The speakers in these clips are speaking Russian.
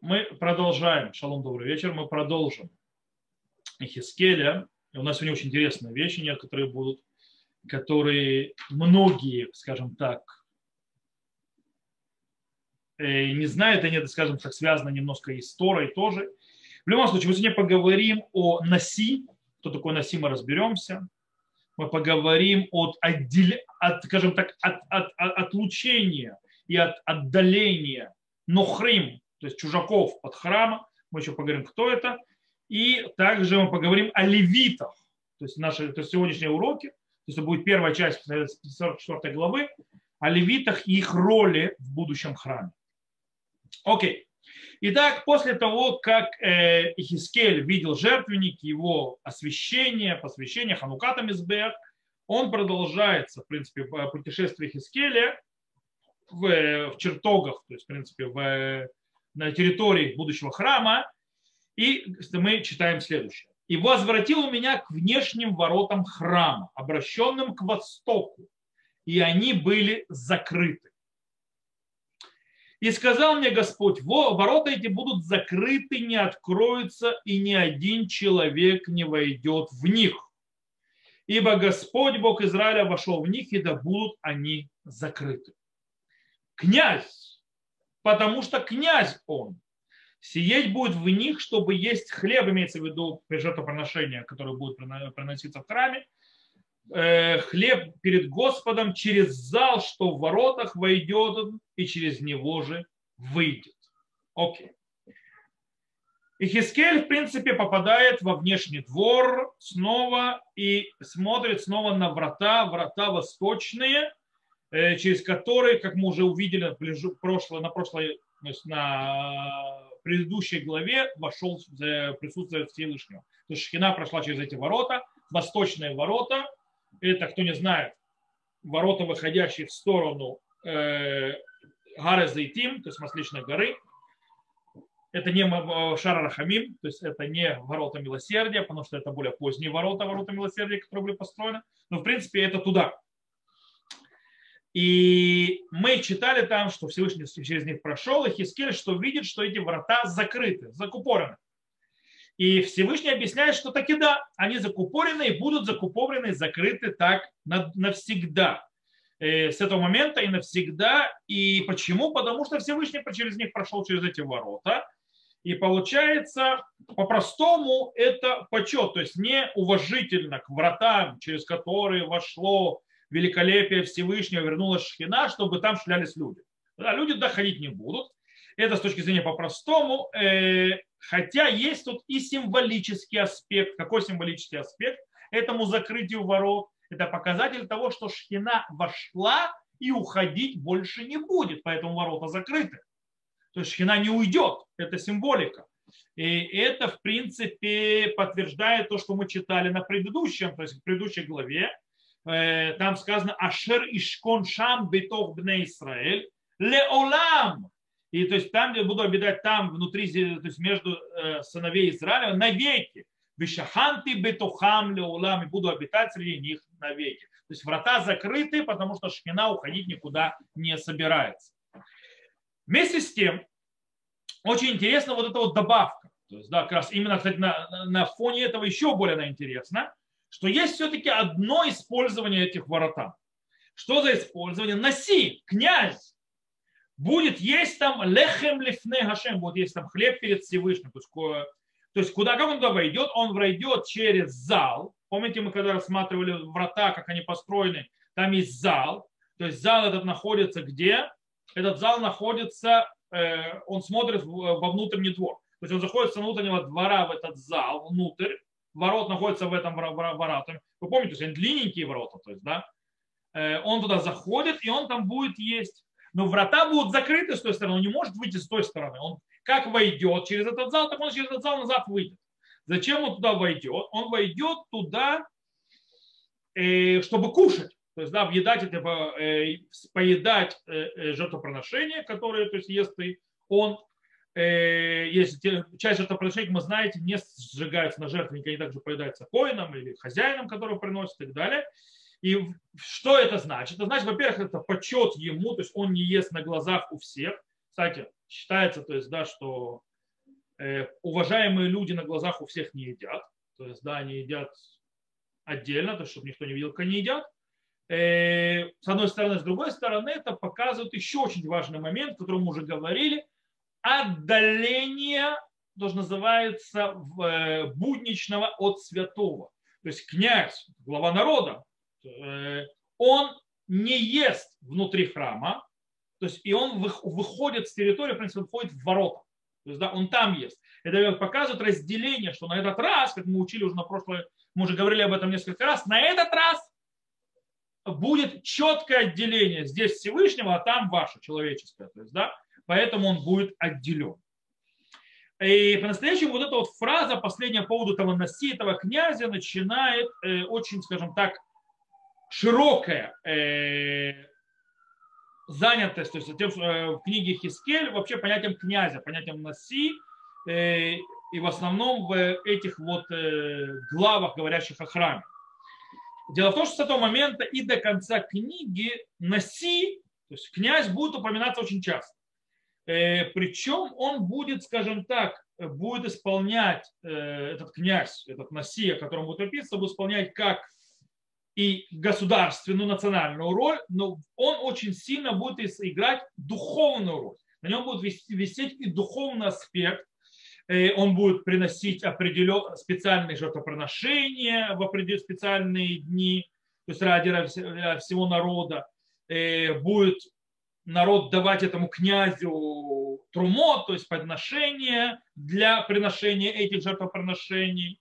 Мы продолжаем. Шалом, добрый вечер. Мы продолжим Хискеля. У нас сегодня очень интересные вещи некоторые будут, которые многие, скажем так, э, не знают, они, скажем так, связаны немножко историей тоже. В любом случае, мы сегодня поговорим о Наси. Кто такой Наси, мы разберемся. Мы поговорим от, отдел... от скажем так, от, от, от отлучения и от отдаления Нохрим, то есть чужаков от храма. Мы еще поговорим, кто это. И также мы поговорим о левитах. То есть, наши, то есть сегодняшние уроки, то есть это будет первая часть 44 главы, о левитах и их роли в будущем храме. Окей. Итак, после того, как э, Ихискель видел жертвенник, его освящение, посвящение Хануката Мизбех, он продолжается, в принципе, путешествие Хискеля в, в чертогах, то есть, в принципе, в на территории будущего храма. И мы читаем следующее. «И возвратил меня к внешним воротам храма, обращенным к востоку, и они были закрыты. И сказал мне Господь, Во, ворота эти будут закрыты, не откроются, и ни один человек не войдет в них. Ибо Господь Бог Израиля вошел в них, и да будут они закрыты. Князь потому что князь он. Сиеть будет в них, чтобы есть хлеб, имеется в виду жертвоприношение, которое будет приноситься в храме, э, хлеб перед Господом через зал, что в воротах войдет он и через него же выйдет. Окей. И Хискель, в принципе, попадает во внешний двор снова и смотрит снова на врата, врата восточные, через которые, как мы уже увидели на прошлой, на прошлой, на предыдущей главе, вошел присутствие Всевышнего. То есть Шхина прошла через эти ворота, восточные ворота, это, кто не знает, ворота, выходящие в сторону э, Гары Зайтим, то есть Масличной горы. Это не Шара Рахамим, то есть это не ворота милосердия, потому что это более поздние ворота, ворота милосердия, которые были построены. Но в принципе это туда. И мы читали там, что Всевышний через них прошел, и Хискель, что видит, что эти врата закрыты, закупорены. И Всевышний объясняет, что таки да, они закупорены и будут закупорены, закрыты так навсегда. Э, с этого момента и навсегда. И почему? Потому что Всевышний через них прошел через эти ворота. И получается, по-простому, это почет, то есть не уважительно к вратам, через которые вошло великолепие Всевышнего вернулась Шхина, чтобы там шлялись люди. Да, люди доходить не будут. Это с точки зрения по-простому. Э, хотя есть тут и символический аспект. Какой символический аспект? Этому закрытию ворот. Это показатель того, что Шхина вошла и уходить больше не будет, поэтому ворота закрыты. То есть Шхина не уйдет. Это символика. И это, в принципе, подтверждает то, что мы читали на предыдущем, то есть в предыдущей главе, Э, там сказано Ашер Ишкон Шам Бетох Бне Исраэль Леолам. И то есть там, где буду обитать там внутри, то есть между э, сыновей Израиля навеки. Вишаханти бетухам леулам, и буду обитать среди них навеки. То есть врата закрыты, потому что шхина уходить никуда не собирается. Вместе с тем, очень интересна вот эта вот добавка. То есть, да, как раз именно, кстати, на, на фоне этого еще более интересно, что есть все-таки одно использование этих воротам. Что за использование? Носи, князь, будет есть там лехем лифне гашем, будет есть там хлеб перед Всевышним. То есть, то есть куда, как он туда войдет? Он войдет через зал. Помните, мы когда рассматривали врата, как они построены, там есть зал. То есть зал этот находится где? Этот зал находится, э, он смотрит во внутренний двор. То есть он заходит с внутреннего двора в этот зал, внутрь, ворот находится в этом воротах. Вы помните, они длинненькие ворота, то есть, да, э, он туда заходит, и он там будет есть. Но врата будут закрыты с той стороны, он не может выйти с той стороны. Он как войдет через этот зал, так он через этот зал назад выйдет. Зачем он туда войдет? Он войдет туда, э, чтобы кушать. То есть, да, въедать это, э, поедать жертвоприношение, которое, то есть, ест ты, он Э, если часть жертвоприношений, мы знаете, не сжигаются на жертвеннике, они также поедаются коином или хозяином, который приносит и так далее. И что это значит? Это значит, во-первых, это почет ему, то есть он не ест на глазах у всех. Кстати, считается, то есть, да, что Э, уважаемые люди на глазах у всех не едят. То есть, да, они едят отдельно, то есть, чтобы никто не видел, как они едят. Э, с одной стороны, с другой стороны, это показывает еще очень важный момент, о котором мы уже говорили, отдаление, тоже называется, э, будничного от святого. То есть князь, глава народа, э, он не ест внутри храма, то есть и он выходит с территории, в принципе, выходит в ворота. То есть, да, он там ест. Это показывает разделение, что на этот раз, как мы учили уже на прошлое, мы уже говорили об этом несколько раз, на этот раз будет четкое отделение здесь Всевышнего, а там ваше человеческое. То есть, да, поэтому он будет отделен. И по-настоящему вот эта вот фраза, последняя по поводу того носи, этого князя, начинает э, очень, скажем так, широкая э, занятость, то есть тем, э, в книге Хискель вообще понятием князя, понятием носи, э, и в основном в этих вот э, главах, говорящих о храме. Дело в том, что с этого момента и до конца книги Наси, то есть князь, будет упоминаться очень часто. Э, Причем он будет, скажем так, будет исполнять э, этот князь, этот Наси, о котором будет описано, будет исполнять как и государственную, национальную роль, но он очень сильно будет играть духовную роль. На нем будет висеть и духовный аспект, Э, он будет приносить определенные специальные жертвоприношения в определенные специальные дни, то есть ради всего народа. Э, будет народ давать этому князю трумот, то есть подношение для приношения этих жертвоприношений.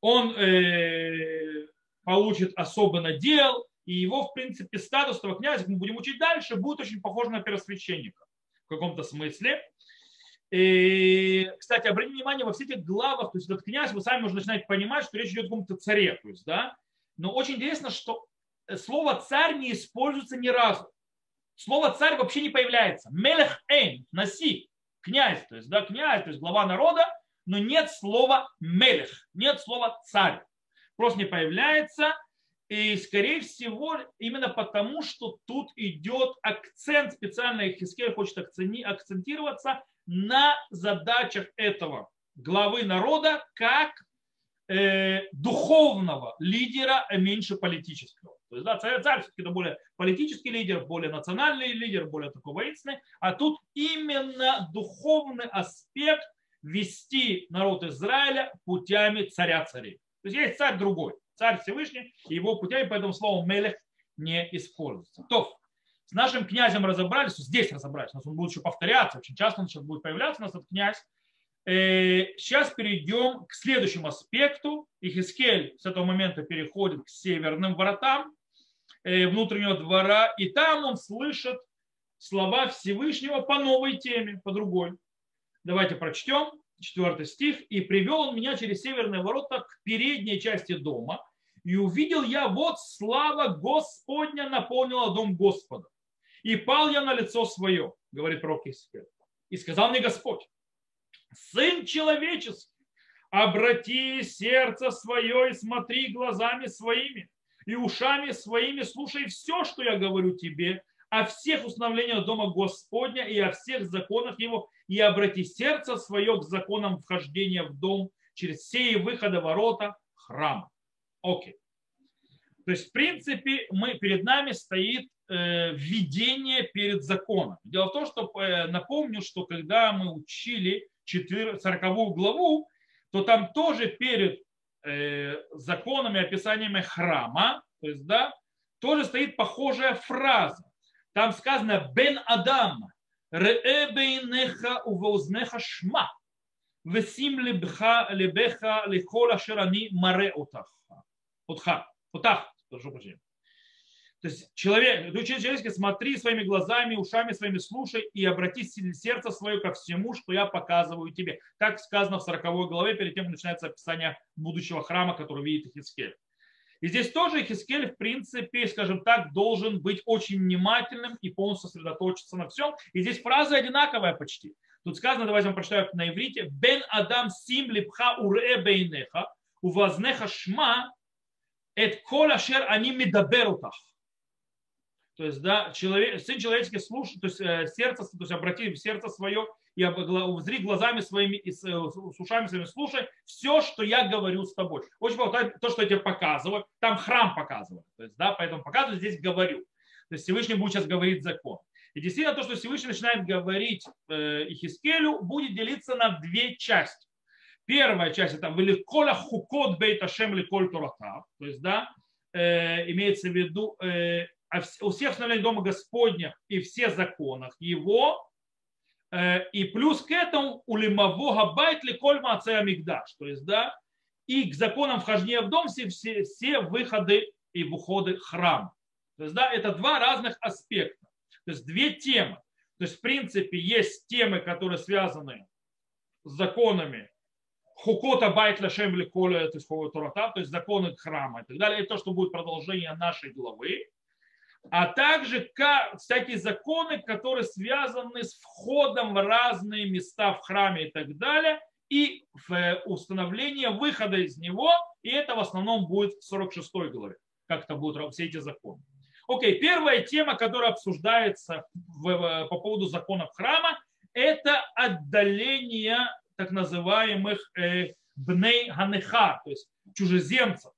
Он э, получит особый надел, и его, в принципе, статус этого князя, мы будем учить дальше, будет очень похож на первосвященника в каком-то смысле. И, кстати, обратите внимание, во всех этих главах, то есть этот князь, вы сами уже начинаете понимать, что речь идет о каком-то царе. То есть, да? Но очень интересно, что слово царь не используется ни разу. Слово царь вообще не появляется. Мелех эйн, носи, князь, то есть, да, князь, то есть глава народа, но нет слова мелех, нет слова царь. Просто не появляется. И, скорее всего, именно потому, что тут идет акцент, специально Хискель хочет акцентироваться на задачах этого главы народа как э, духовного лидера, а меньше политического. То есть, да, царь, царь все-таки это более политический лидер, более национальный лидер, более такой воинственный, а тут именно духовный аспект вести народ Израиля путями царя царей. То есть есть царь другой, царь Всевышний, и его путями, поэтому слово мелех не используется. То, с нашим князем разобрались, здесь разобрались, у нас он будет еще повторяться, очень часто он сейчас будет появляться, у нас этот князь. Э, сейчас перейдем к следующему аспекту. Ихискель с этого момента переходит к северным воротам внутреннего двора, и там он слышит слова Всевышнего по новой теме, по другой. Давайте прочтем четвертый стих. «И привел он меня через северные ворота к передней части дома, и увидел я, вот слава Господня наполнила дом Господа. И пал я на лицо свое, говорит пророк Иисус. И сказал мне Господь, Сын человеческий, обрати сердце свое и смотри глазами своими и ушами своими, слушай все, что я говорю тебе, о всех установлениях Дома Господня и о всех законах Его, и обрати сердце свое к законам вхождения в дом через все и выхода ворота храма. Окей. То есть, в принципе, мы, перед нами стоит Э, введение перед законом. Дело в том, что э, напомню, что когда мы учили 40 главу, то там тоже перед законами, описаниями храма, то есть, да, тоже стоит похожая фраза. Там сказано «Бен Адам, реэбейнеха увознеха шма, весим лебха лебеха лихола ширани маре отах». Отах, отах, прошу прощения. То есть человек, ты человеческий, смотри своими глазами, ушами своими слушай и обрати сердце свое ко всему, что я показываю тебе. Так сказано в 40 главе, перед тем, как начинается описание будущего храма, который видит Ихискель. И здесь тоже Ихискель, в принципе, скажем так, должен быть очень внимательным и полностью сосредоточиться на всем. И здесь фраза одинаковая почти. Тут сказано, давайте я прочитаю на иврите, «Бен Адам сим липха уре бейнеха, увазнеха шма, эт кол ашер они медаберутах». То есть, да, человек, сын человеческий слушает, то есть э, сердце, то есть обрати в сердце свое и зри глазами своими и с ушами своими слушай все, что я говорю с тобой. Очень много то, что я тебе показываю, там храм показывает. То есть, да, поэтому показываю, здесь говорю. То есть Всевышний будет сейчас говорить закон. И действительно то, что Всевышний начинает говорить э, Ихискелю, будет делиться на две части. Первая часть это великола хукот бейт ашем ликоль турата. То есть, да, э, имеется в виду э, у всех установлений дома Господня и все законах его, э, и плюс к этому у лимавога байт ликоль маацея мигдаш. То есть, да, и к законам вхождения в дом все, все, все выходы и выходы храма. То есть, да, это два разных аспекта. То есть две темы. То есть, в принципе, есть темы, которые связаны с законами Хукота Байтля Шемли Коля, то есть то есть законы храма и так далее. Это то, что будет продолжение нашей главы. А также всякие законы, которые связаны с входом в разные места в храме и так далее, и в э, установление выхода из него, и это в основном будет в 46 главе, как это будут все эти законы. Окей, первая тема, которая обсуждается в, по поводу законов храма, это отдаление так называемых э, бней ганеха, то есть чужеземцев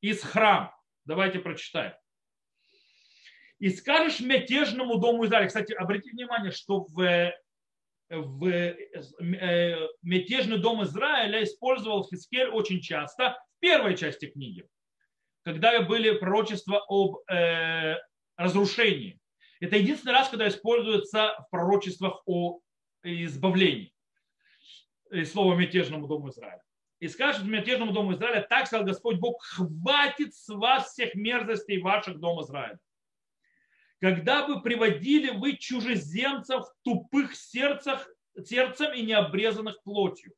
из храма. Давайте прочитаем. И скажешь мятежному дому Израиля. Кстати, обратите внимание, что в, в э, мятежный дом Израиля использовал Хискель очень часто в первой части книги, когда были пророчества об э, разрушении. Это единственный раз, когда используется в пророчествах о избавлении и слово мятежному дому Израиля. И скажет мятежному дому Израиля, так сказал Господь Бог, хватит с вас всех мерзостей ваших дом Израиля. Когда бы приводили вы чужеземцев тупых сердцах, сердцем и необрезанных плотью,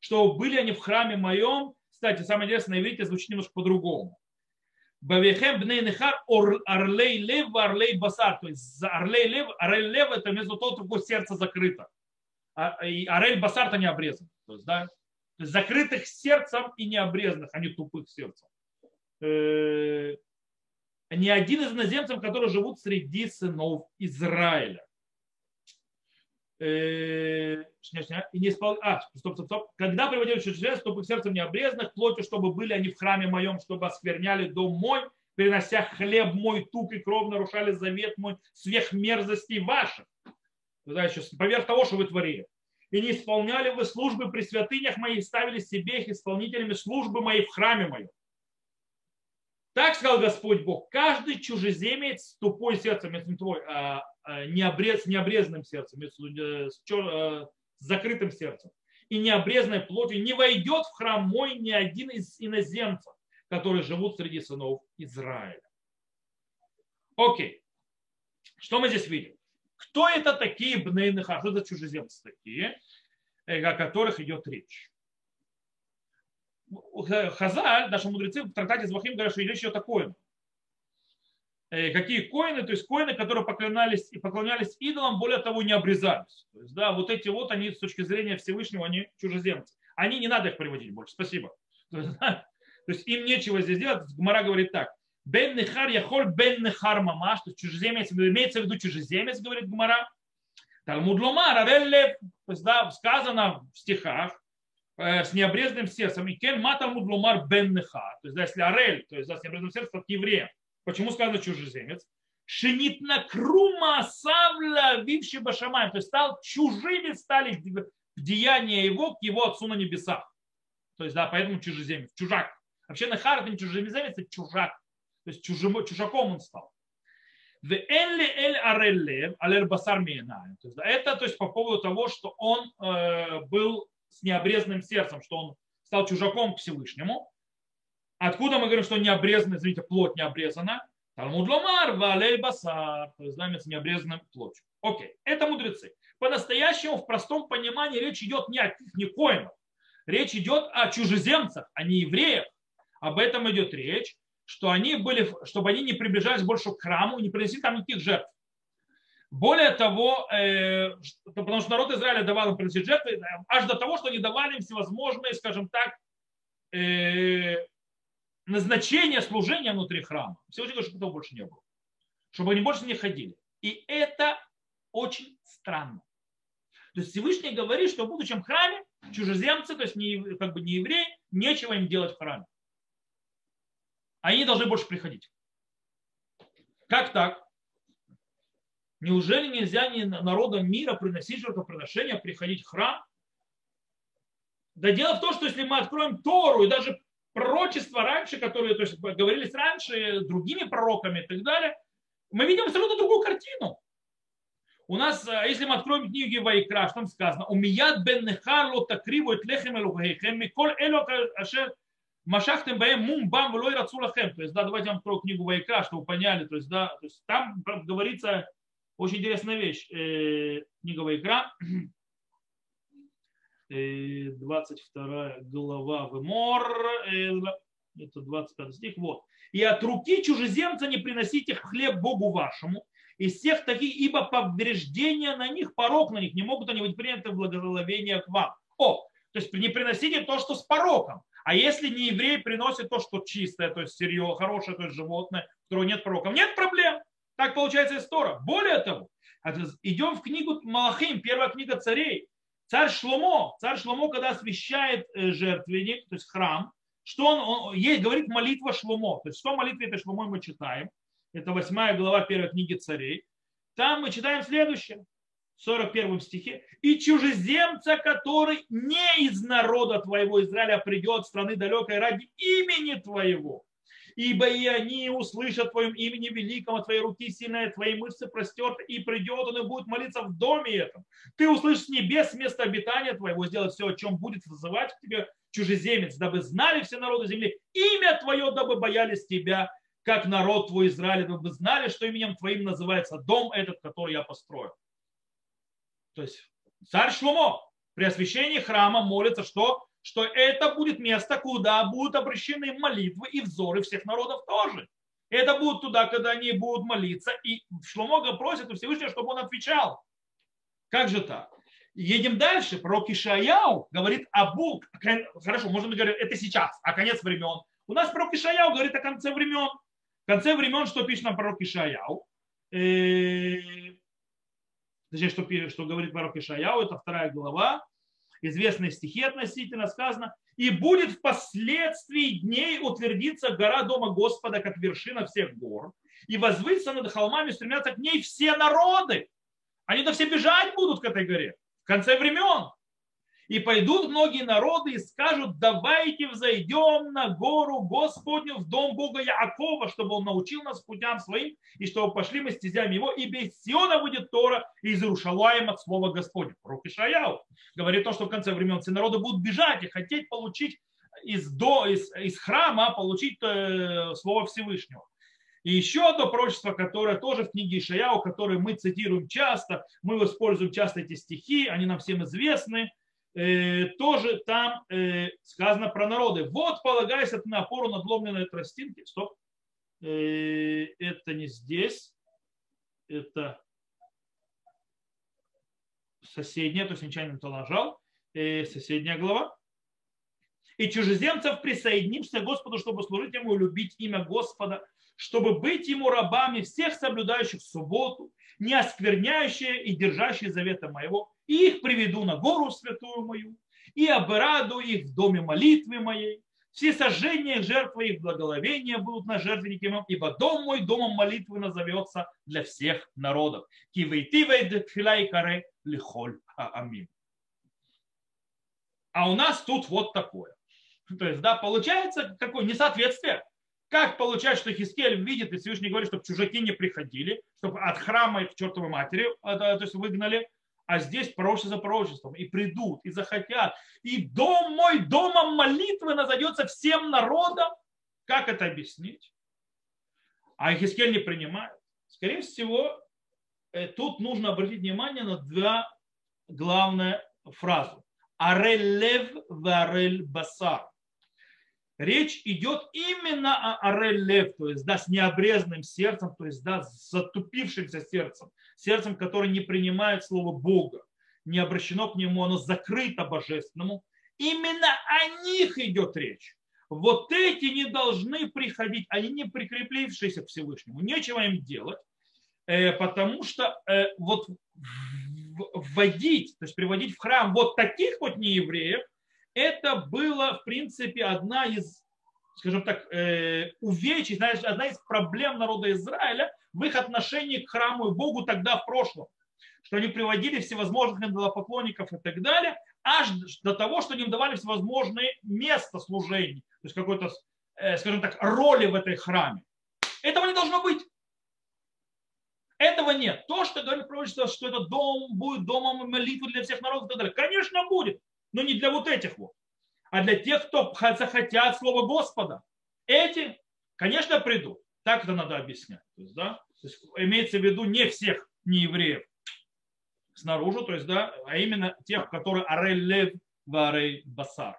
что были они в храме моем, кстати, самое интересное, видите, звучит немножко по-другому. Бавехем бней нехар орлей лев орлей басар. То есть орлей лев, орлей лев это между того, другое сердце закрыто. А, и Арель Басарта не обрезан. То есть, да, то есть закрытых сердцем и не обрезанных, а не тупых сердцем. Ни один из иноземцев, которые живут среди сынов Израиля. Э, и не испол... а, стоп, стоп, стоп. Когда приводили чужеземцев, тупых сердцем не обрезанных, плотью, чтобы были они в храме моем, чтобы оскверняли дом мой, перенося хлеб мой, тук и кровь, нарушали завет мой, сверх мерзостей ваших значит, поверх того, что вы творили. И не исполняли вы службы при святынях моих, ставили себе их исполнителями службы моей в храме моем. Так сказал Господь Бог, каждый чужеземец с тупой сердцем, не твой, а, а, не с необрезанным сердцем, э, с, чер, э, с закрытым сердцем и необрезанной плотью не войдет в храм мой ни один из иноземцев, которые живут среди сынов Израиля. Окей. Что мы здесь видим? Кто это такие бнейныха? Что за чужеземцы такие, э, о которых идет речь? Хазаль, наши мудрецы в трактате Звахим говорят, что речь идет о коинах. Э, какие коины? То есть коины, которые поклонялись и поклонялись идолам, более того, не обрезались. То есть, да, вот эти вот, они с точки зрения Всевышнего, они чужеземцы. Они не надо их приводить больше. Спасибо. То есть, да, то есть им нечего здесь делать. Гмара говорит так. Бен Нехар Яхоль Бен Нехар Мамаш, то есть чужеземец, имеется в виду чужеземец, говорит Гумара. Талмуд Ломар, то есть да, сказано в стихах, с необрезанным сердцем. И кен ма Талмуд Ломар Бен Нехар, то есть да, если Арель, то есть да, с необрезанным сердцем, как евреем. Почему сказано чужеземец? Шинит на крума савля вивши башамаем, то есть стал чужими стали деяния его к его отцу на небесах. То есть, да, поэтому чужеземец, чужак. Вообще Нехар это не чужеземец, это чужак. То есть чужим, чужаком он стал. Это то есть по поводу того, что он э, был с необрезанным сердцем, что он стал чужаком к Всевышнему. Откуда мы говорим, что необрезанный, извините, плоть не обрезана? Талмуд ломар, валель басар, то есть знамя необрезанным плотью. Окей, это мудрецы. По-настоящему, в простом понимании, речь идет не о не коинах. Речь идет о чужеземцах, а не евреях. Об этом идет речь что они были, чтобы они не приближались больше к храму, не принесли там никаких жертв. Более того, э, потому что народ Израиля давал им приносить жертвы, э, аж до того, что они давали им всевозможные, скажем так, э, назначения служения внутри храма. Всевышний говорит, чтобы этого больше не было. Чтобы они больше не ходили. И это очень странно. То есть Всевышний говорит, что в будущем храме чужеземцы, то есть не, как бы не евреи, нечего им делать в храме. Они должны больше приходить. Как так? Неужели нельзя народам мира приносить жертвоприношения, приходить в храм? Да дело в том, что если мы откроем Тору и даже пророчества раньше, которые то есть, говорились раньше другими пророками и так далее, мы видим абсолютно другую картину. У нас, э, если мы откроем книги Вайкра, что там сказано, «Умияд бен нехар ло такриву эт лехем элухейхем, микол эло ашер машахтем баем мум бам влой рацу лахем». То есть, да, давайте я вам открою книгу Вайкра, чтобы вы поняли. То есть, да, то есть там говорится очень интересная вещь. Э, книга Вайкра, 22 э, глава Вемор, э, это 25 стих, вот. «И от руки чужеземца не приносите хлеб Богу вашему, из всех таких, ибо повреждения на них, порог на них, не могут они быть приняты в благословение к вам». О, то есть не приносите то, что с пороком. А если не еврей приносит то, что чистое, то есть сырье, хорошее, то есть животное, у которого нет пороков, нет проблем. Так получается история. Более того, идем в книгу Малахим, первая книга царей. Царь Шломо, царь Шломо, когда освящает э, жертвенник, то есть храм, что он, он есть, говорит молитва Шломо. То есть что молитве этой Шломо мы читаем. Это восьмая глава первой книги царей. Там мы читаем следующее. В 41 стихе. «И чужеземца, который не из народа твоего Израиля придет в страны далекой ради имени твоего, ибо и они услышат твоем имени великом, от твоей руки сильная, твои мышцы простерты, и придет он и будет молиться в доме этом. Ты услышишь с небес место обитания твоего, сделать все, о чем будет вызывать к тебе чужеземец, дабы знали все народы земли, имя твое, дабы боялись тебя, как народ твой Израиль, дабы знали, что именем твоим называется дом этот, который я построю. То есть царь Шломо при освящении храма молится, что что это будет место, куда будут обращены молитвы и взоры всех народов тоже. Это будет туда, когда они будут молиться. И Шломога просит у Всевышнего, чтобы он отвечал. Как же так? Едем дальше. Пророк Ишаяу говорит о Бог. Хорошо, можно говорить, это сейчас, а конец времен. У нас пророк Ишаяу говорит о конце времен. В конце времен, что пишет нам пророк Ишаяу? Э, точнее, что, что говорит пророк Ишаяу, это вторая глава, известные стихи относительно сказано, и будет впоследствии дней утвердиться гора Дома Господа, как вершина всех гор, и возвыситься над холмами, стремятся к ней все народы. Они-то все бежать будут к этой горе в конце времен. И пойдут многие народы и скажут, давайте взойдем на гору Господню в дом Бога Яакова, чтобы он научил нас путям своим, и чтобы пошли мы стезями его, и без Сиона будет Тора из Иерушалаем от слова Господня. Пророк Ишаяу говорит то, что в конце времен все народы будут бежать и хотеть получить из, до, из, из храма, получить э, слово Всевышнего. И еще одно пророчество, которое тоже в книге Ишаяу, которое мы цитируем часто, мы используем часто эти стихи, они нам всем известны – Э, тоже там э, сказано про народы. Вот полагайся на опору надломленной тростинки. Стоп. Э, это не здесь. Это соседняя, то есть нечаянно то нажал. Соседняя глава. И чужеземцев присоединимся к Господу, чтобы служить Ему и любить имя Господа, чтобы быть Ему рабами всех соблюдающих субботу, не оскверняющие и держащие завета моего, и их приведу на гору святую мою, и обрадую их в доме молитвы моей. Все сожжения жертвы их благоловения будут на жертвеннике моем, ибо дом мой домом молитвы назовется для всех народов. лихоль амин. А у нас тут вот такое. То есть, да, получается какое несоответствие. Как получается, что Хискель видит, и Всевышний говорит, чтобы чужаки не приходили, чтобы от храма их чертовой матери, то есть выгнали, а здесь пророчество за пророчеством. И придут, и захотят. И дом мой домом молитвы назовется всем народам. Как это объяснить? А Хискель не принимает. Скорее всего, э, тут нужно обратить внимание на два главные фразы. Арель лев варель басар. Речь идет именно о арель лев, то есть да, с необрезанным сердцем, то есть да, с затупившимся сердцем сердцем, которое не принимает слово Бога, не обращено к нему, оно закрыто божественному. Именно о них идет речь. Вот эти не должны приходить, они не прикреплившиеся к Всевышнему, нечего им делать, э, потому что э, вот вводить, то есть приводить в храм вот таких вот неевреев, это было, в принципе, одна из, скажем так, э, увечий, знаешь, одна из проблем народа Израиля в их отношении к храму и Богу тогда в прошлом. Что они приводили всевозможных идолопоклонников и так далее, аж до того, что им давали всевозможные места служений, то есть какой-то, э, скажем так, роли в этой храме. Этого не должно быть. Этого нет. То, что говорит пророчество, что этот дом будет домом молитвы для всех народов и так далее, конечно будет, но не для вот этих вот, а для тех, кто захотят Слово Господа. Эти, конечно, придут. Так это надо объяснять. То есть, да, то есть, имеется в виду не всех неевреев снаружи, то есть, да, а именно тех, которые арей лев, варей басар.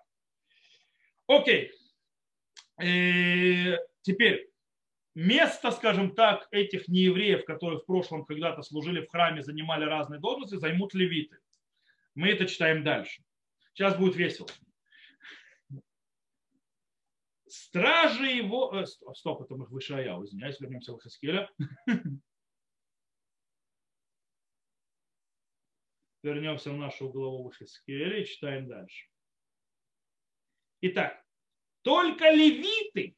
Окей. И э, теперь место, скажем так, этих неевреев, которые в прошлом когда-то служили в храме, занимали разные должности, займут левиты. Мы это читаем дальше. Сейчас будет весело. Стражи его... Э, стоп, это мы выше я, извиняюсь, вернемся в Хаскеля. Вернемся в нашу главу Хаскеля и читаем дальше. Итак, только левиты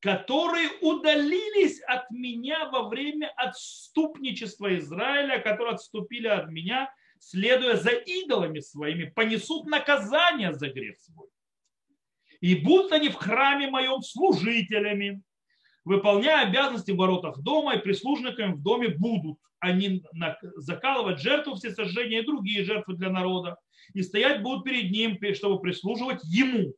которые удалились от меня во время отступничества Израиля, которые отступили от меня, следуя за идолами своими, понесут наказание за грех свой. И будут они в храме моем служителями, выполняя обязанности в воротах дома, и прислужниками в доме будут. Они закалывать жертву всесожжения и другие жертвы для народа, и стоять будут перед ним, чтобы прислуживать ему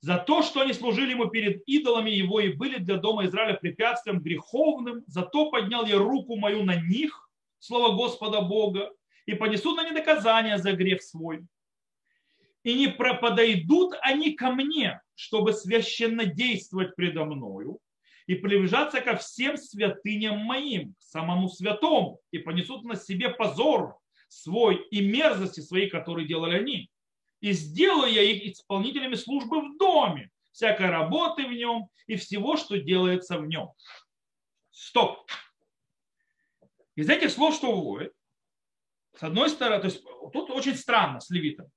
за то, что они служили ему перед идолами его и были для дома Израиля препятствием греховным, зато поднял я руку мою на них, слово Господа Бога, и понесут на них наказание за грех свой. И не подойдут они ко мне, чтобы священно действовать предо мною, и приближаться ко всем святыням моим, к самому святому, и понесут на себе позор свой и мерзости свои, которые делали они и сделаю я их исполнителями службы в доме, всякой работы в нем и всего, что делается в нем. Стоп. Из этих слов что выводит? С одной стороны, то есть тут очень странно с левитом.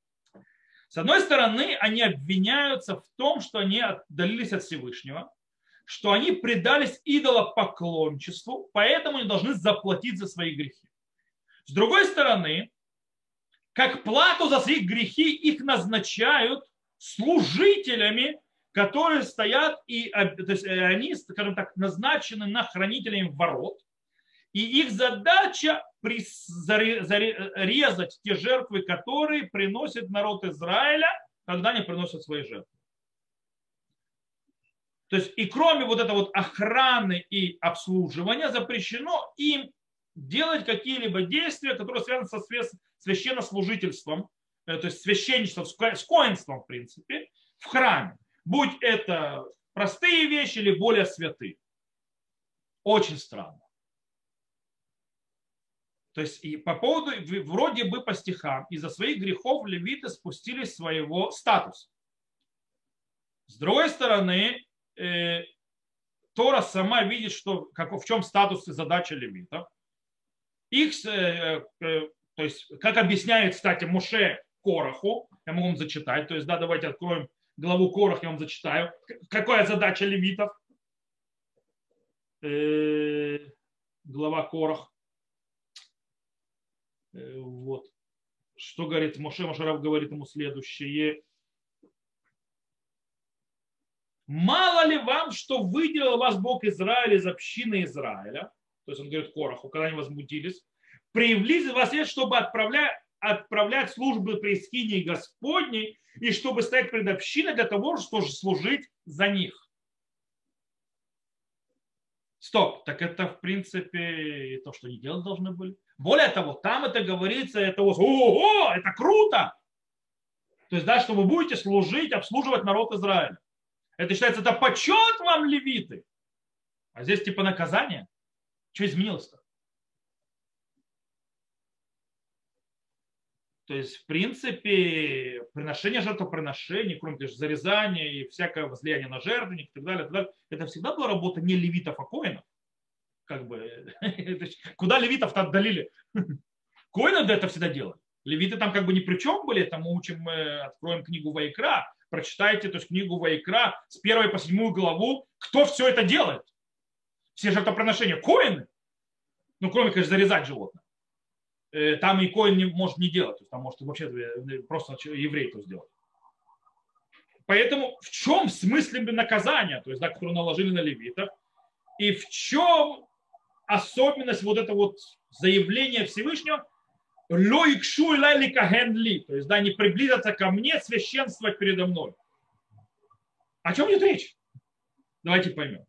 С одной стороны, они обвиняются в том, что они отдалились от Всевышнего, что они предались идолопоклончеству, поэтому они должны заплатить за свои грехи. С другой стороны, как плату за свои грехи их назначают служителями, которые стоят, и, то есть э, они, скажем так, назначены на хранителями ворот, и их задача резать те жертвы, которые приносит народ Израиля, когда они приносят свои жертвы. То есть и кроме вот этой вот охраны и обслуживания запрещено им делать какие-либо действия, которые связаны со священнослужительством, э, то есть священничеством, с коинством, в принципе, в храме. Будь это простые вещи или более святые. Очень странно. То есть и по поводу, вроде бы по стихам, из-за своих грехов левиты спустили своего статуса. С другой стороны, э, Тора сама видит, что, как, в чем статус и задача левитов. Их э, то есть, как объясняет, кстати, Муше Короху, я могу вам зачитать, то есть, да, давайте откроем главу Корох, я вам зачитаю. Какая задача левитов? Э, глава Корох. Э, вот. Что говорит Моше? Мошарав говорит ему следующее. Мало ли вам, что выделил вас Бог Израиля из общины Израиля, то есть он говорит Короху, когда они возмутились, приблизит вас есть, чтобы отправлять, отправлять службы при скине Господней и чтобы стоять пред общиной для того, чтобы служить за них. Стоп, так это в принципе то, что они делать должны были. Более того, там это говорится, это ого, это круто. То есть, да, что вы будете служить, обслуживать народ Израиля. Это считается, это почет вам, левиты. А здесь типа наказание. Что изменилось-то? То есть, в принципе, приношение жертвоприношений, кроме того, зарезания и всякое возлияние на жертвенник и так далее, так далее, это всегда была работа не левитов, а коинов. Как бы, куда левитов-то отдалили? Коины это всегда делали. Левиты там как бы ни при чем были, там мы учим, мы откроем книгу Вайкра, прочитайте, то есть книгу Вайкра с первой по седьмую главу, кто все это делает. Все жертвоприношения. Коины. Ну, кроме, конечно, зарезать животное. Э, там и коин не, может не делать. То есть там может вообще э, просто еврей то сделать. Поэтому в чем смысл наказания, то есть, да, которое наложили на левитов, и в чем особенность вот это вот заявления Всевышнего, лоикшу лайли кахенли, то есть, да, не приблизиться ко мне, священствовать передо мной. О чем идет речь? Давайте поймем.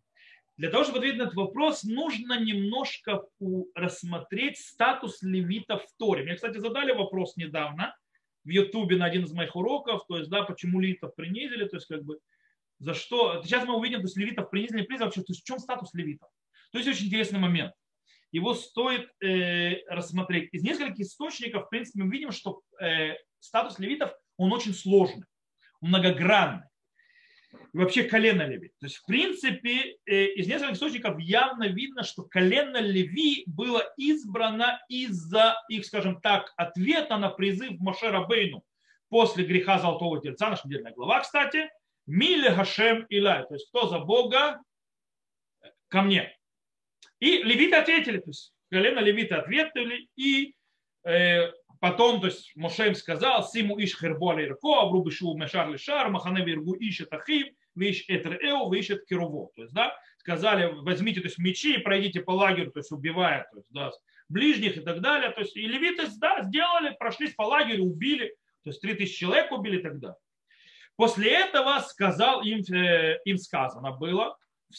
Для того, чтобы ответить на этот вопрос, нужно немножко рассмотреть статус левитов в Торе. Мне, кстати, задали вопрос недавно в Ютубе на один из моих уроков, то есть, да, почему левитов принизили, то есть, как бы, за что. Сейчас мы увидим, то есть, левитов принизили, принизили вообще, то есть, в чем статус левитов. То есть, очень интересный момент его стоит э, рассмотреть. Из нескольких источников, в принципе, мы видим, что э, статус левитов, он очень сложный, многогранный. Вообще колено левит. То есть, в принципе, э, из нескольких источников явно видно, что колено леви было избрано из-за их, скажем так, ответа на призыв Мошера Бейну после греха Золотого Тельца, наша недельная глава, кстати, Миле Хашем Илай, то есть кто за Бога ко мне. И левиты ответили, то есть колено левиты ответили, и э, потом, то есть Моше им сказал, Симу иш хербо алейрко, обрубы шу мешар лишар, махане виргу ищет ахим, виш этр эу, ищет кирово. То есть, да, сказали, возьмите то есть, мечи и пройдите по лагерю, то есть убивая то есть, да, ближних и так далее. То есть, и левиты да, сделали, прошлись по лагерю, убили, то есть 3000 человек убили тогда. После этого сказал им, э, им сказано было,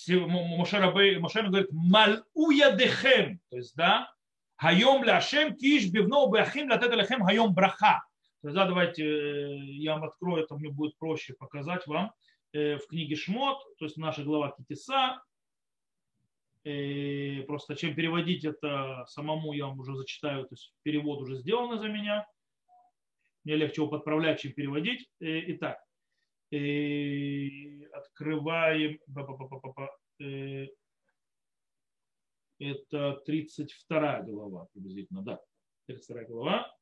Моше говорит, малуя дехем, то есть, да, хайом ляшем киш бивно бахим латет лехем хайом браха. То есть, да, давайте я вам открою, это мне будет проще показать вам в книге Шмот, то есть наша глава Китиса. Просто чем переводить это самому, я вам уже зачитаю, то есть перевод уже сделан за меня. Мне легче его подправлять, чем переводить. Итак, открываем, э, это 32 глава приблизительно, да, 32 глава.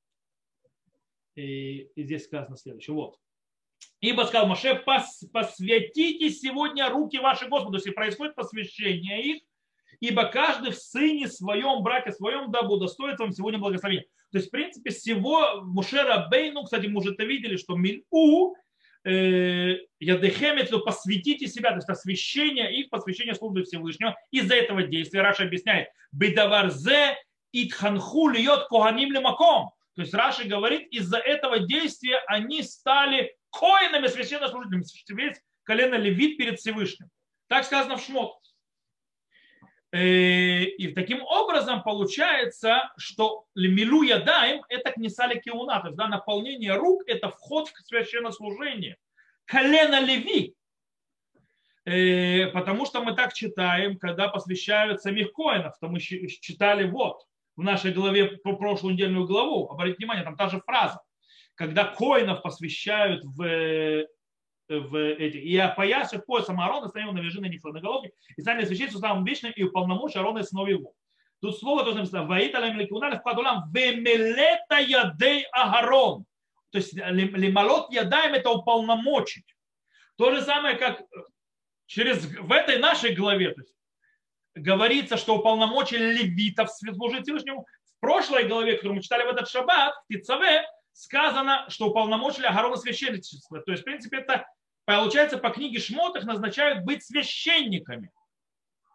И, и здесь сказано следующее, вот. Ибо сказал Маше, пос, посвятите сегодня руки ваши Господу, если происходит посвящение их, ибо каждый в сыне своем, браке своем, да будет достоин вам сегодня благословения. То есть, в принципе, всего Мушера Бейну, кстати, мы уже это видели, что Милу Э, Ядехем, это посвятите себя, то есть освящение их, посвящение службы Всевышнего. Из-за этого действия Раша объясняет, бедаварзе итханху льет коганим лемаком. То есть Раши говорит, из-за этого действия они стали коинами священнослужителями, весь колено левит перед Всевышним. Так сказано в Шмот. Э, и таким образом получается, что лемилу ядаем – это кнесали кеуна, то есть да, наполнение рук – это вход в священнослужение. Колено леви, э, потому что мы так читаем, когда посвящают самих коинов, то мы читали вот в нашей главе по прошлую недельную главу, обратите внимание, там та же фраза, когда коинов посвящают в в эти, и опоясав поясом Аарона, станем на на головке, и стали священству самым вечным и уполномочия Аарона и сынов его. Тут слово тоже написано, «Ваит алем лекунали вкладулам вемелета ядей агарон». То есть лималот ядаем это уполномочить. То же самое, как через, в этой нашей главе то есть, говорится, что уполномочили левитов служить Всевышнему. В прошлой главе, которую мы читали в этот шаббат, в Тицаве, сказано, что уполномочили Агарона священничество. То есть, в принципе, это получается, по книге Шмот их назначают быть священниками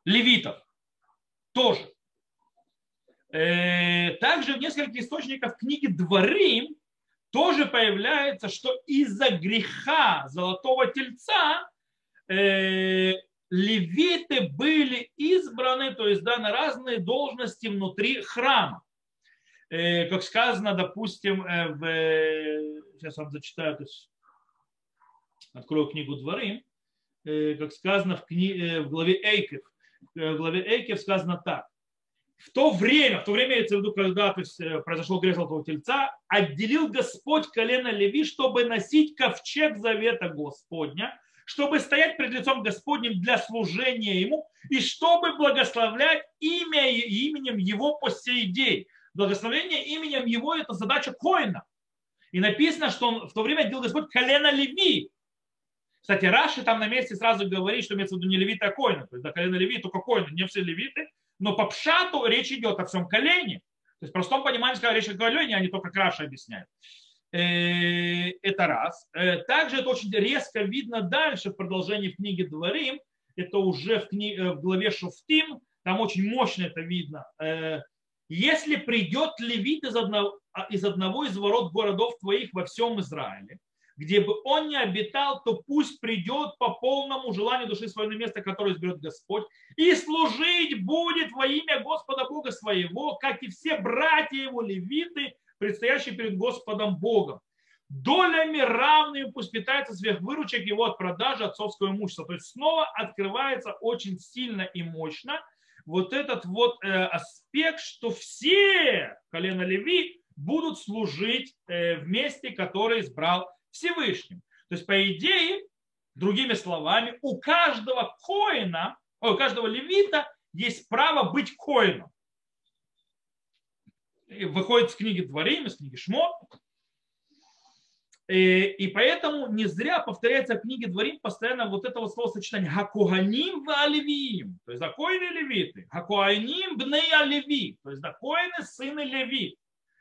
левитов. Тоже. Э, также в нескольких источниках книги Дворим тоже появляется, что из-за греха золотого тельца э, левиты были избраны, то есть да, на разные должности внутри храма. Э, как сказано, допустим, в, сейчас вам зачитаю, то есть открою книгу Дворы, э, как сказано в, кни... Э, в главе Эйкев. Э, в главе Эйкев сказано так. В то время, в то время имеется в виду, когда то есть, произошел грех Золотого Тельца, отделил Господь колено Леви, чтобы носить ковчег завета Господня, чтобы стоять пред лицом Господним для служения Ему и чтобы благословлять имя именем Его по сей день. Благословение именем его – это задача коина. И написано, что он в то время делал Господь колено Леви. Кстати, Раши там на месте сразу говорит, что имеется в виду не левиты, а коины. То есть до колена Леви только коины, не все левиты. Но по пшату речь идет о всем колене. То есть в простом понимании, когда речь о колене, они только Раши объясняют. Э, это раз. Э, также это очень резко видно дальше в продолжении книги Дворим. Это уже в, кни... Э, в главе Шуфтим. Там очень мощно это видно. Если придет левит из одного, а, из одного из ворот городов твоих во всем Израиле, где бы он не обитал, то пусть придет по полному желанию души своего на место, которое изберет Господь, и служить будет во имя Господа Бога своего, как и все братья его левиты, предстоящий перед Господом Богом. Долями равными пусть питается сверхвыручек его от продажи отцовского имущества. То есть снова открывается очень сильно и мощно вот этот вот э, аспект, что все колено Леви будут служить э, в месте, которое избрал Всевышним. То есть, по идее, другими словами, у каждого коина, у каждого левита есть право быть коином выходит с книги Дворим, из книги Шмо. И, и поэтому не зря повторяется в книге Дворим постоянно вот это вот словосочетание Хакуганим в Оливиим, то есть законы левиты, Хакуаним бней Оливи, то есть законы сыны Леви.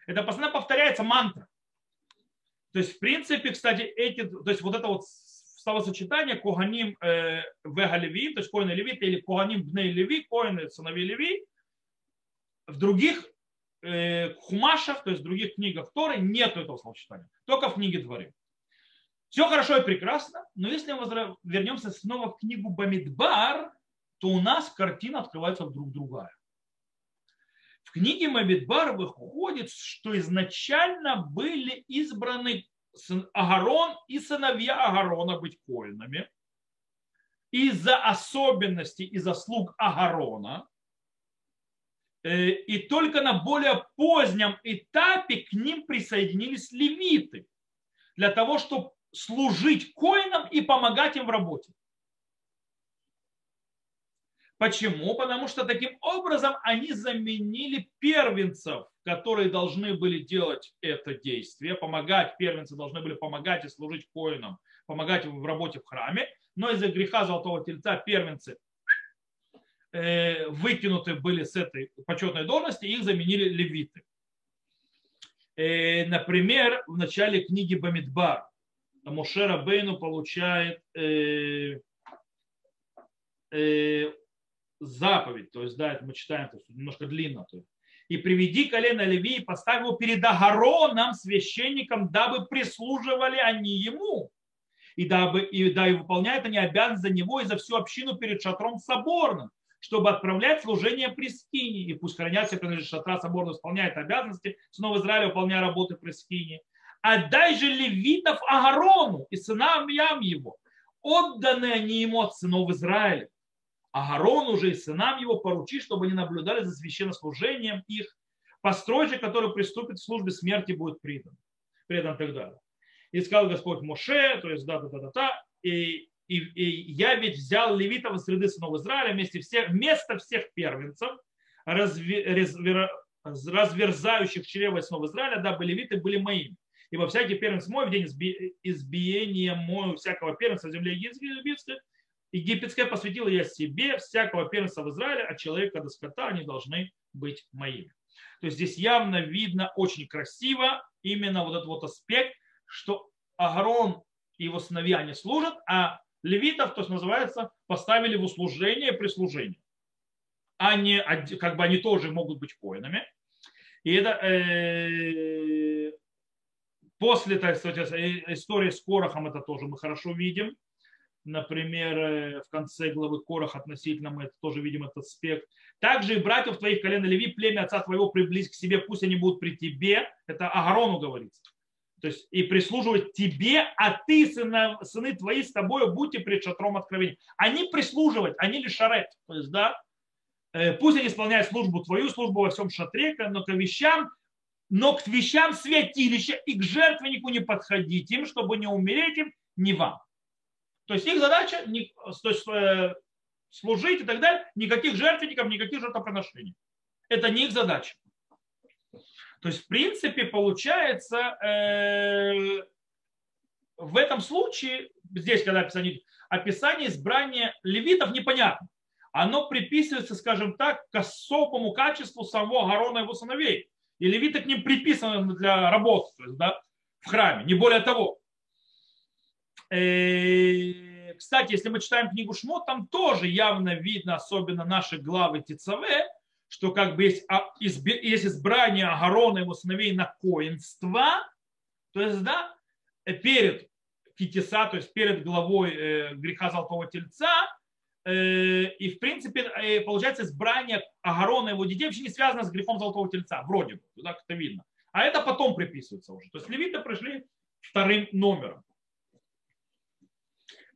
Это постоянно повторяется мантра. То есть, в принципе, кстати, эти, то есть вот это вот словосочетание Коганим э, в Галеви, то есть коины левиты или Коганим бней Леви, коины сыновей Леви, в других э, хумашах, то есть в других книгах Торы, нет этого словосочетания. Только в книге Дворим. Все хорошо и прекрасно, но если мы вернемся снова в книгу Бамидбар, то у нас картина открывается вдруг другая. В книге Бамидбар выходит, что изначально были избраны Агарон и сыновья Агарона быть коинами. Из-за особенностей и заслуг Агарона – и только на более позднем этапе к ним присоединились левиты для того, чтобы служить коинам и помогать им в работе. Почему? Потому что таким образом они заменили первенцев, которые должны были делать это действие, помогать, первенцы должны были помогать и служить коинам, помогать в работе в храме, но из-за греха золотого тельца первенцы Э, выкинуты были с этой почетной должности, их заменили левиты. Э, например, в начале книги Бамидбар Мушера Бейну получает э, заповедь, то есть, да, это мы читаем, то есть немножко длинно. То есть. И приведи колено Леви и поставь его перед Агароном, священником, дабы прислуживали они ему. И дабы и, да, и выполняют они обязанность за него и за всю общину перед шатром соборным чтобы отправлять служение при скине. И пусть хранятся, когда шатра соборно исполняет обязанности, снова Израиля выполняя работы при скине. Отдай же левитов Агарону и сынам его. Отданы они ему от сынов Израиля. Агарону же и сынам его поручи, чтобы они наблюдали за священнослужением их. Построй же, который приступит к службе смерти, будет предан. Предан так далее. И сказал Господь Моше, то есть да-да-да-да, и и, и я ведь взял левитов из среды сынов Израиля вместе всех, вместо всех первенцев, разве, развер, разверзающих чрево сынов Израиля, дабы левиты были моими. Ибо всякий первенец мой в день избиения мою всякого первенца в земле египетской, египетская посвятила я себе всякого первенца в Израиле, от человека до скота они должны быть моими. То есть здесь явно видно очень красиво именно вот этот вот аспект, что Агарон и его сыновья не служат, а левитов, то есть называется, поставили в услужение при служении. Они, как бы они тоже могут быть воинами. И это э, после так сказать, э, истории с Корохом это тоже мы хорошо видим. Например, э, в конце главы Корох относительно мы это тоже видим этот аспект. Также и братьев твоих колена Леви, племя отца твоего приблизь к себе, пусть они будут при тебе. Это Агарону говорится то есть и прислуживать тебе, а ты, сына, сыны твои, с тобой будьте пред шатром откровения. Они прислуживать, они лишь шарет. То есть, да, э, пусть они исполняют службу твою, службу во всем шатре, но к вещам, но к вещам святилища и к жертвеннику не подходить им, чтобы не умереть им, не вам. То есть их задача то есть, э, служить и так далее, никаких жертвенников, никаких жертвоприношений. Это не их задача. То есть, в принципе, получается, э, в этом случае, здесь, когда описание, описание избрания левитов непонятно. Оно приписывается, скажем так, к особому качеству самого Гарона и его сыновей. И левиты к ним приписаны для работы то есть, да, в храме, не более того. Э, кстати, если мы читаем книгу Шмот, там тоже явно видно, особенно наши главы Тицаве, что как бы есть, а, есть избрание Агарона его сыновей на коинство, то есть, да, перед Китиса, то есть перед главой э, греха Золотого Тельца, э, и в принципе получается избрание Агарона его детей вообще не связано с грехом Золотого Тельца, вроде бы, так это видно. А это потом приписывается уже. То есть левиты пришли вторым номером.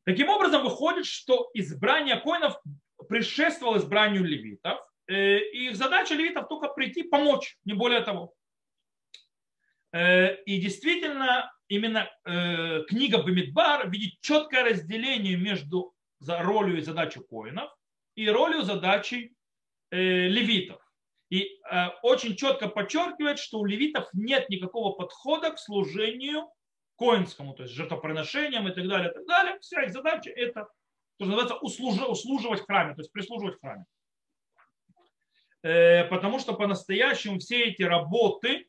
Таким образом, выходит, что избрание коинов предшествовало избранию левитов, э, их задача левитов только прийти, помочь, не более того. Э, и действительно, именно э, книга Бамидбар видит четкое разделение между ролью и задачей коинов и ролью задачей левитов. И очень четко подчеркивает, что у левитов нет никакого подхода к служению коинскому, то есть жертвоприношениям и так далее, и так далее. Вся их задача это, то, что называется, услуживать в храме, то есть прислуживать в храме. Э, потому что по-настоящему все эти работы,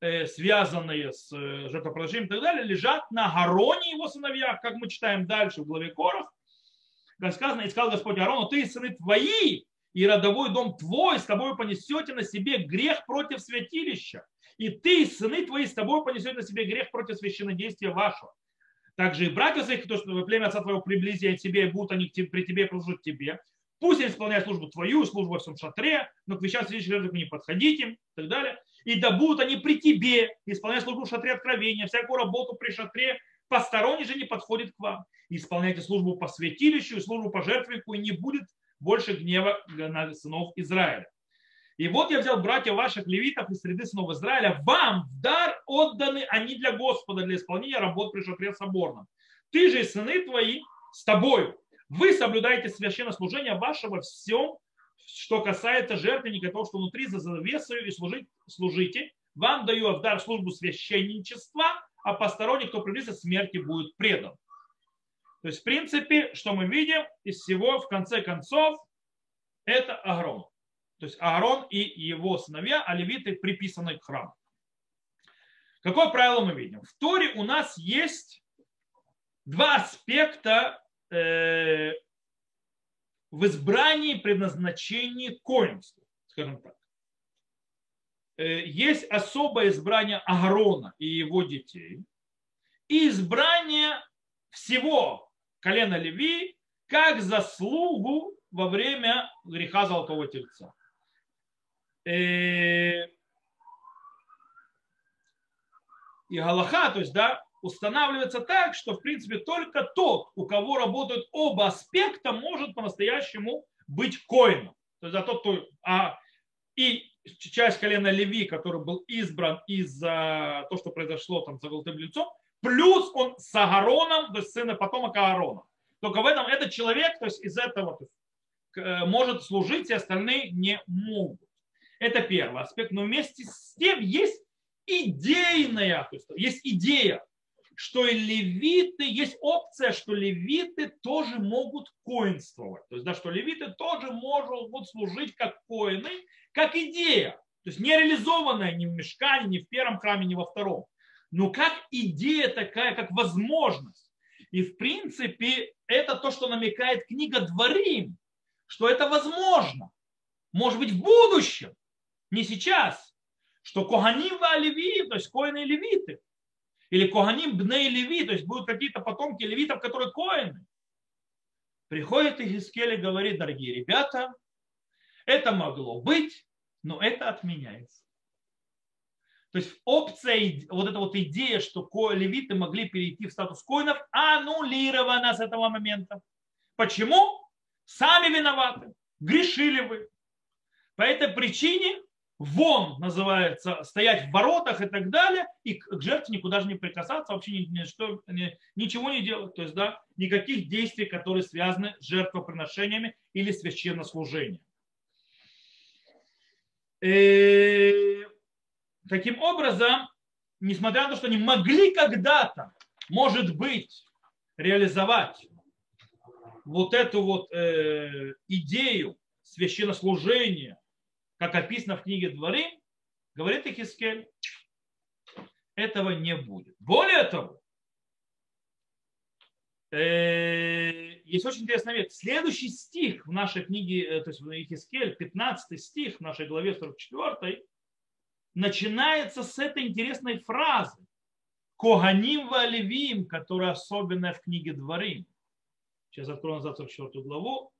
э, связанные с э, жертвоприношением и так далее, лежат на Гароне его сыновьях, как мы читаем дальше в главе Корах. Как сказано, и сказал Господь Арону, ты и сыны твои, и родовой дом твой, с тобой понесете на себе грех против святилища и ты, и сыны твои, с тобой понесете на себе грех против священнодействия вашего. Также и братья своих, то, что племя отца твоего приблизили к тебе, будут они при тебе и тебе. Пусть они исполняют службу твою, службу во всем шатре, но к вещам священных не подходите, и так далее. И да будут они при тебе, исполнять службу в шатре откровения, всякую работу при шатре, посторонний же не подходит к вам. Исполняйте службу по святилищу и службу по жертвеннику, и не будет больше гнева на сынов Израиля. И вот я взял братьев ваших левитов из среды сынов Израиля, вам в дар отданы они для Господа, для исполнения работ при шатре соборном. Ты же и сыны твои с тобою. Вы соблюдаете священнослужение вашего всем, что касается жертвенника, того, что внутри за завесою и служить, служите. Вам даю в дар службу священничества, а посторонний, кто приблизится, смерти будет предан. То есть, в принципе, что мы видим из всего, в конце концов, это огромно. То есть Аарон и его сыновья, а левиты приписаны к храму. Какое правило мы видим? В Торе у нас есть два аспекта э, в избрании предназначении коинства, скажем так. Э, есть особое избрание Аарона и его детей и избрание всего колена Леви как заслугу во время греха Золотого Тельца. Э, и Галаха, то есть, да, устанавливается так, что, в принципе, только тот, у кого работают оба аспекта, может по-настоящему быть коином. То есть, да, тот, кто, а, и часть колена Леви, который был избран из-за того, что произошло там за золотым лицом, плюс он с Агароном, то есть сына потомка Аарона. Только в этом этот человек, то есть из этого э, может служить, и остальные не могут. Это первый аспект. Но вместе с тем есть идейная, то есть есть идея, что и левиты, есть опция, что левиты тоже могут коинствовать. То есть, да, что левиты тоже могут служить как коины, как идея. То есть не реализованная ни в мешкане, ни в первом храме, ни во втором. Но как идея такая, как возможность. И в принципе это то, что намекает книга Дворим, что это возможно. Может быть в будущем не сейчас, что Коганим Леви, то есть коины и левиты, или Коганим бней Леви, то есть будут какие-то потомки левитов, которые коины. Приходит Ихискель и говорит, дорогие ребята, это могло быть, но это отменяется. То есть опция, вот эта вот идея, что левиты могли перейти в статус коинов, аннулирована с этого момента. Почему? Сами виноваты. Грешили вы. По этой причине вон называется, стоять в воротах и так далее, и к жертве никуда же не прикасаться, вообще ни, ни, что, ни, ничего не делать. То есть, да, никаких действий, которые связаны с жертвоприношениями или священнослужением. И, э, таким образом, несмотря на то, что они могли когда-то, может быть, реализовать вот эту вот э, идею священнослужения, как описано в книге Дворы, говорит Ихискель, этого не будет. Более того, э, есть очень интересная вещь. Следующий стих в нашей книге, э, то есть в Ихискель, 15 стих в нашей главе 44, начинается с этой интересной фразы. Коганим валевим, которая особенная в книге Дворим. Сейчас открою назад 44 главу.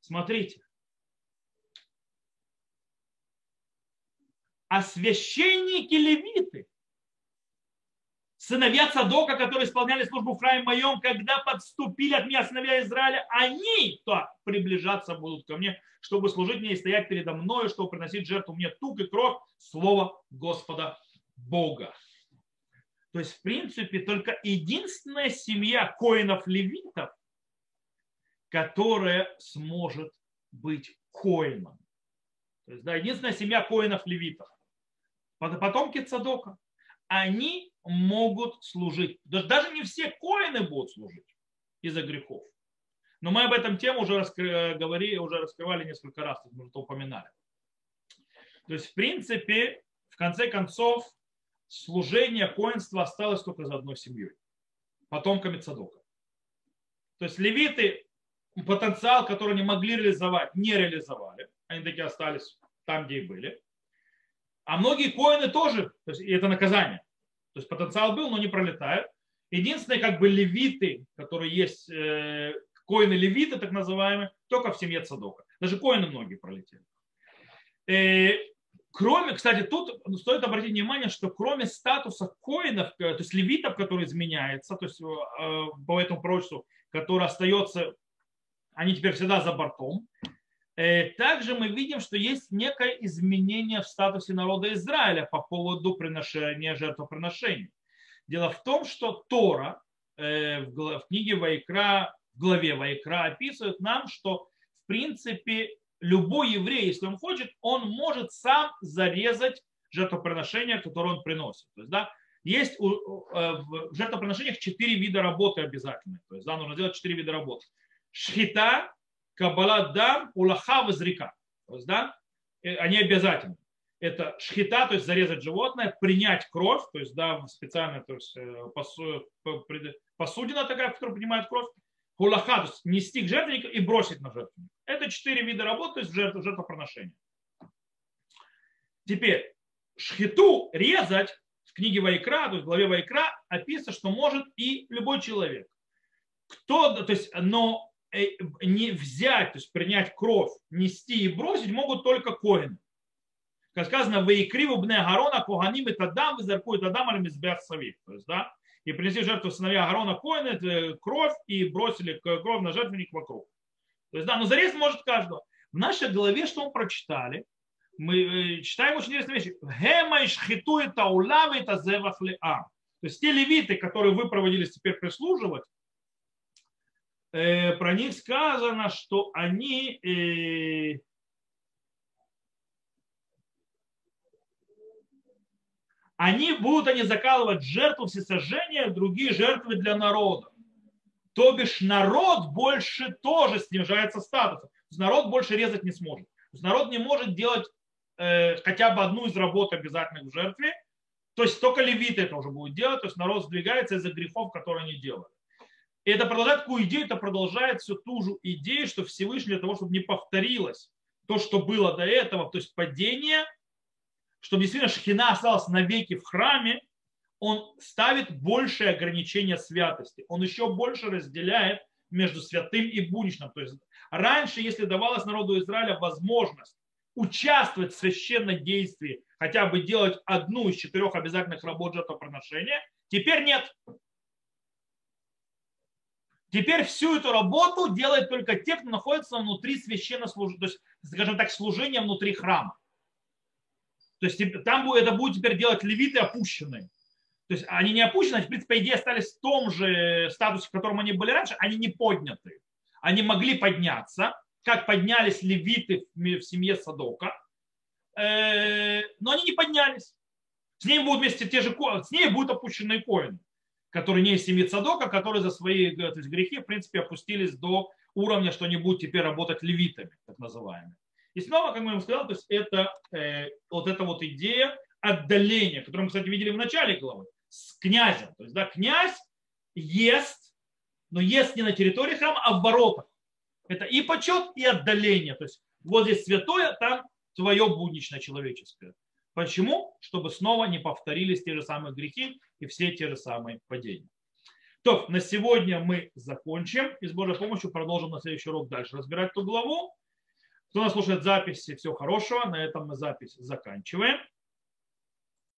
Смотрите. А священники левиты, сыновья Цадока, которые исполняли службу в храме моем, когда подступили от меня сыновья Израиля, они то приближаться будут ко мне, чтобы служить мне и стоять передо мною, чтобы приносить жертву мне тук и кровь, слово Господа Бога. То есть, в принципе, только единственная семья коинов-левитов, которая сможет быть коином. То есть, да, единственная семья коинов-левитов. Потомки Цадока. Они могут служить. Даже не все коины будут служить из-за грехов. Но мы об этом тему уже, раскры, говорили, уже раскрывали несколько раз, мы уже упоминали. То есть, в принципе, в конце концов, служение коинства осталось только за одной семьей, потомками Цадока. То есть левиты потенциал, который они могли реализовать, не реализовали. Они такие остались там, где и были. А многие коины тоже, то есть это наказание. То есть потенциал был, но не пролетают. Единственные как бы левиты, которые есть, э, коины левиты, так называемые, только в семье Цадока. Даже коины многие пролетели. Э, кроме, кстати, тут стоит обратить внимание, что кроме статуса коинов, э, то есть левитов, который изменяется, то есть э, по этому пророчеству, который остается, они теперь всегда за бортом, также мы видим, что есть некое изменение в статусе народа Израиля по поводу приношения жертвоприношений. Дело в том, что Тора в книге Вайкра, в главе Вайкра описывает нам, что в принципе любой еврей, если он хочет, он может сам зарезать жертвоприношение, которое он приносит. То есть, да, есть э, в жертвоприношениях четыре вида работы обязательно. То есть, да, нужно делать четыре вида работы. Шхита, каббала дам, улаха, возрека. То есть, да, э, они обязательны. Это шхита, то есть зарезать животное, принять кровь, то есть, да, специально, то есть э, посудина такая, в которой принимают кровь, Хулаха, то есть нести к жертвеннику и бросить на жертвенник. Это четыре вида работы, то есть жертв, жертвоприношения. Теперь, шхиту резать в книге Вайкра, то есть в главе Вайкра описано, что может и любой человек. Кто, то есть, но не взять, то есть принять кровь, нести и бросить могут только коины. Как сказано, в Икриву бне Гарона, Коганим и Тадам, Визарку и Тадам, Аль-Мизбех Савик. То есть, да, и принесли жертву сыновья Агарона Коина, э, кровь, и бросили кровь на жертвенник вокруг. То есть, да, но зарез может каждого. В нашей голове, что мы прочитали, мы э, читаем очень интересные вещи. Гема и шхиту это улавы это зевах То есть те левиты, которые вы проводились теперь прислуживать, э, про них сказано, что они они будут они закалывать жертву всесожжения, другие жертвы для народа. То бишь народ больше тоже снижается статусом. Народ больше резать не сможет. Народ не может делать э, хотя бы одну из работ обязательных в жертве. То есть только левиты это уже будут делать. То есть народ сдвигается из-за грехов, которые они делают. И это продолжает какую идею? Это продолжает всю ту же идею, что Всевышний для того, чтобы не повторилось то, что было до этого, то есть падение – чтобы действительно шхина осталась навеки в храме, он ставит большее ограничение святости. Он еще больше разделяет между святым и будничным. То есть раньше, если давалось народу Израиля возможность участвовать в священном действии, хотя бы делать одну из четырех обязательных работ жертвоприношения, теперь нет. Теперь всю эту работу делает только те, кто находится внутри священного служения, то есть, скажем так, служения внутри храма. То есть там это будет теперь делать левиты опущенные. То есть они не опущены, они, в принципе, по идее, остались в том же статусе, в котором они были раньше, они не подняты. Они могли подняться, как поднялись левиты в семье Садока, э, но они не поднялись. С ними будут вместе те же, с ними будут опущенные коины, которые не из семьи Цадока, которые за свои то есть, грехи, в принципе, опустились до уровня, что они будут теперь работать левитами, так называемыми. И снова, как мы вам сказали, то есть это э, вот эта вот идея отдаления, которую мы, кстати, видели в начале главы, с князем. То есть, да, князь ест, но ест не на территории храма, а в воротах. Это и почет, и отдаление. То есть вот здесь святое, там твое будничное человеческое. Почему? Чтобы снова не повторились те же самые грехи и все те же самые падения. То, на сегодня мы закончим и с Божьей помощью продолжим на следующий урок дальше разбирать эту главу. Кто нас слушает записи, всего хорошего. На этом мы запись заканчиваем.